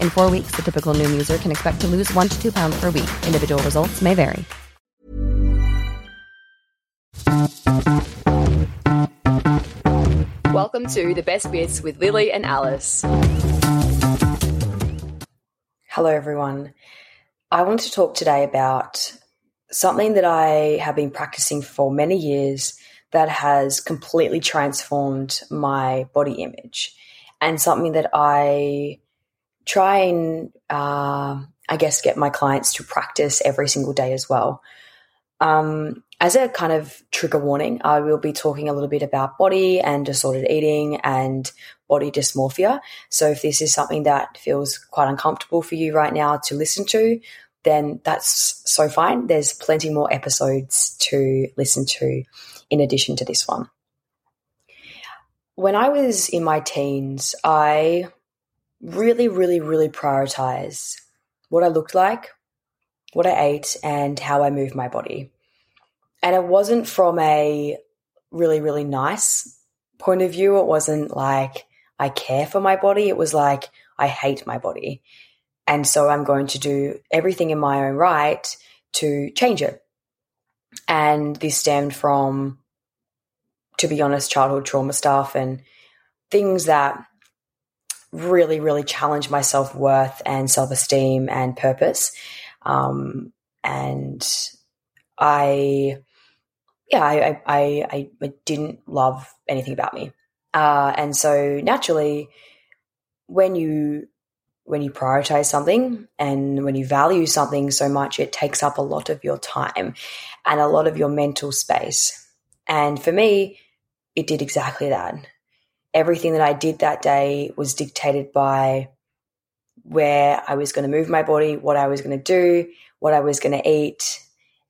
In four weeks, the typical Noom user can expect to lose one to two pounds per week. Individual results may vary. Welcome to the best bits with Lilli and Alice. Hello, everyone. I want to talk today about something that I have been practicing for many years that has completely transformed my body image, and something that I try and, uh, I guess, get my clients to practice every single day as well. Um, as a kind of trigger warning, I will be talking a little bit about body and disordered eating and body dysmorphia. So if this is something that feels quite uncomfortable for you right now to listen to, then that's so fine. There's plenty more episodes to listen to in addition to this one. When I was in my teens, I really, really, really prioritize what I looked like, what I ate, and how I moved my body. And it wasn't from a really, really nice point of view. It wasn't like I care for my body. It was like I hate my body. And so I'm going to do everything in my own right to change it. And this stemmed from, to be honest, childhood trauma stuff and things that really, really challenge my self worth and self esteem and purpose. Um, and I yeah, I, I, I, didn't love anything about me. Uh, and so naturally, when you when you prioritize something and when you value something so much, it takes up a lot of your time and a lot of your mental space. And for me, it did exactly that. Everything that I did that day was dictated by where I was going to move my body, what I was going to do, what I was going to eat,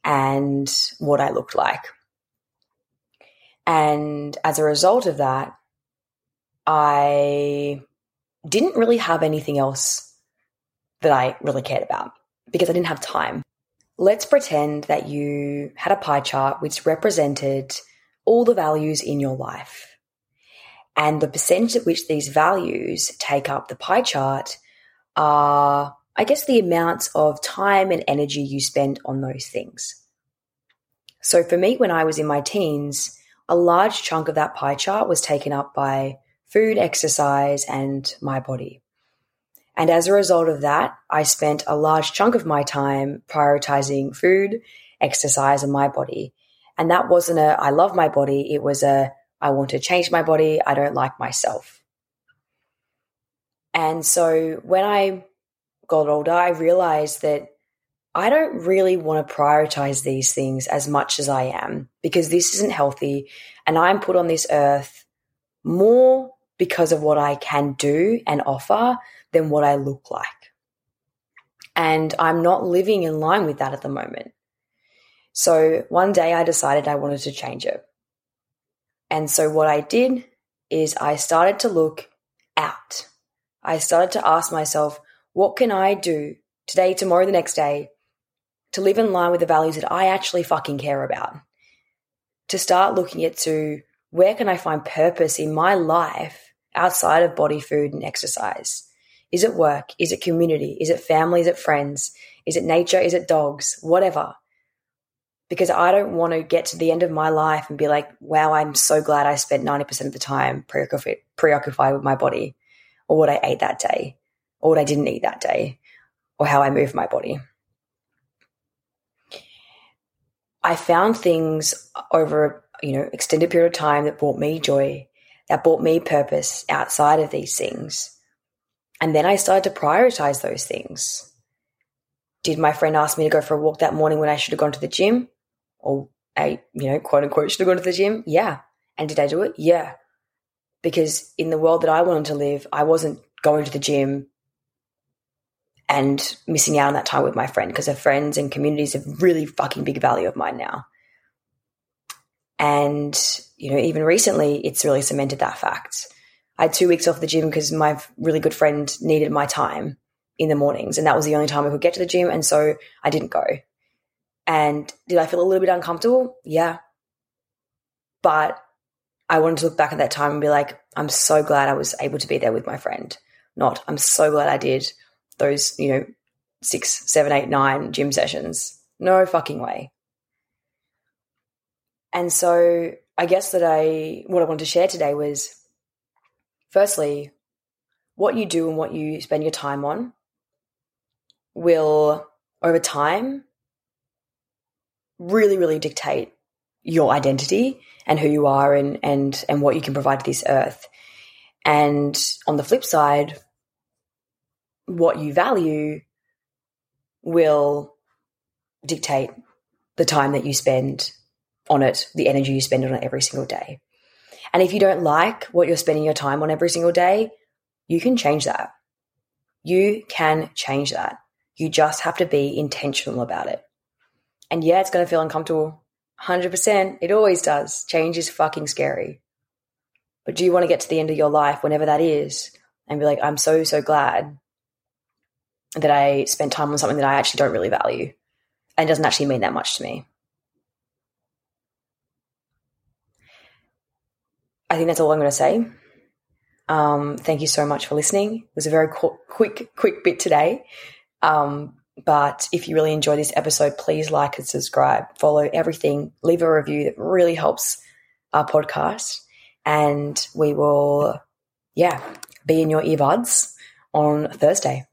and what I looked like. And as a result of that, I didn't really have anything else that I really cared about because I didn't have time. Let's pretend that you had a pie chart which represented all the values in your life. And the percentage at which these values take up the pie chart are, I guess, the amounts of time and energy you spend on those things. So for me, when I was in my teens, a large chunk of that pie chart was taken up by food, exercise, and my body. And as a result of that, I spent a large chunk of my time prioritizing food, exercise, and my body. And that wasn't a, I love my body. It was a, I want to change my body. I don't like myself. And so when I got older, I realized that I don't really want to prioritize these things as much as I am because this isn't healthy. And I'm put on this earth more because of what I can do and offer than what I look like. And I'm not living in line with that at the moment. So one day I decided I wanted to change it. And so what I did is I started to look out. I started to ask myself, what can I do today, tomorrow, the next day to live in line with the values that I actually fucking care about. To start looking at to where can I find purpose in my life outside of body, food, and exercise? Is it work? Is it community? Is it family? Is it friends? Is it nature? Is it dogs? Whatever. Because I don't want to get to the end of my life and be like, wow, I'm so glad I spent 90% of the time preoccupied with my body or what I ate that day or what I didn't eat that day or how I moved my body. I found things over, you know, extended period of time that brought me joy, that brought me purpose outside of these things. And then I started to prioritize those things. Did my friend ask me to go for a walk that morning when I should have gone to the gym? Or I, you know, quote unquote, should have gone to the gym? Yeah. And did I do it? Yeah. Because in the world that I wanted to live, I wasn't going to the gym and missing out on that time with my friend because her friends and communities are really fucking big value of mine now. And, you know, even recently, it's really cemented that fact. I had two weeks off the gym because my really good friend needed my time in the mornings, and that was the only time I could get to the gym. And so I didn't go. And did I feel a little bit uncomfortable? Yeah. But I wanted to look back at that time and be like, I'm so glad I was able to be there with my friend. Not, I'm so glad I did those, you know, six, seven, eight, nine gym sessions. No fucking way. And so I guess that I, what I wanted to share today was firstly, what you do and what you spend your time on will, over time, really, really dictate your identity and who you are and, and, and what you can provide to this earth. And on the flip side, what you value will dictate the time that you spend on it, the energy you spend on it every single day. And if you don't like what you're spending your time on every single day, you can change that. You can change that. You just have to be intentional about it. And yeah, it's going to feel uncomfortable. 100%. It always does. Change is fucking scary. But do you want to get to the end of your life, whenever that is, and be like, I'm so, so glad that I spent time on something that I actually don't really value and doesn't actually mean that much to me. I think that's all I'm going to say. Um, thank you so much for listening. It was a very qu- quick, quick bit today. Um, but if you really enjoy this episode, please like and subscribe, follow everything, leave a review that really helps our podcast. And we will, yeah, be in your earbuds on Thursday.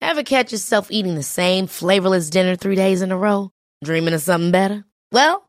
Ever catch yourself eating the same flavorless dinner three days in a row? Dreaming of something better? Well,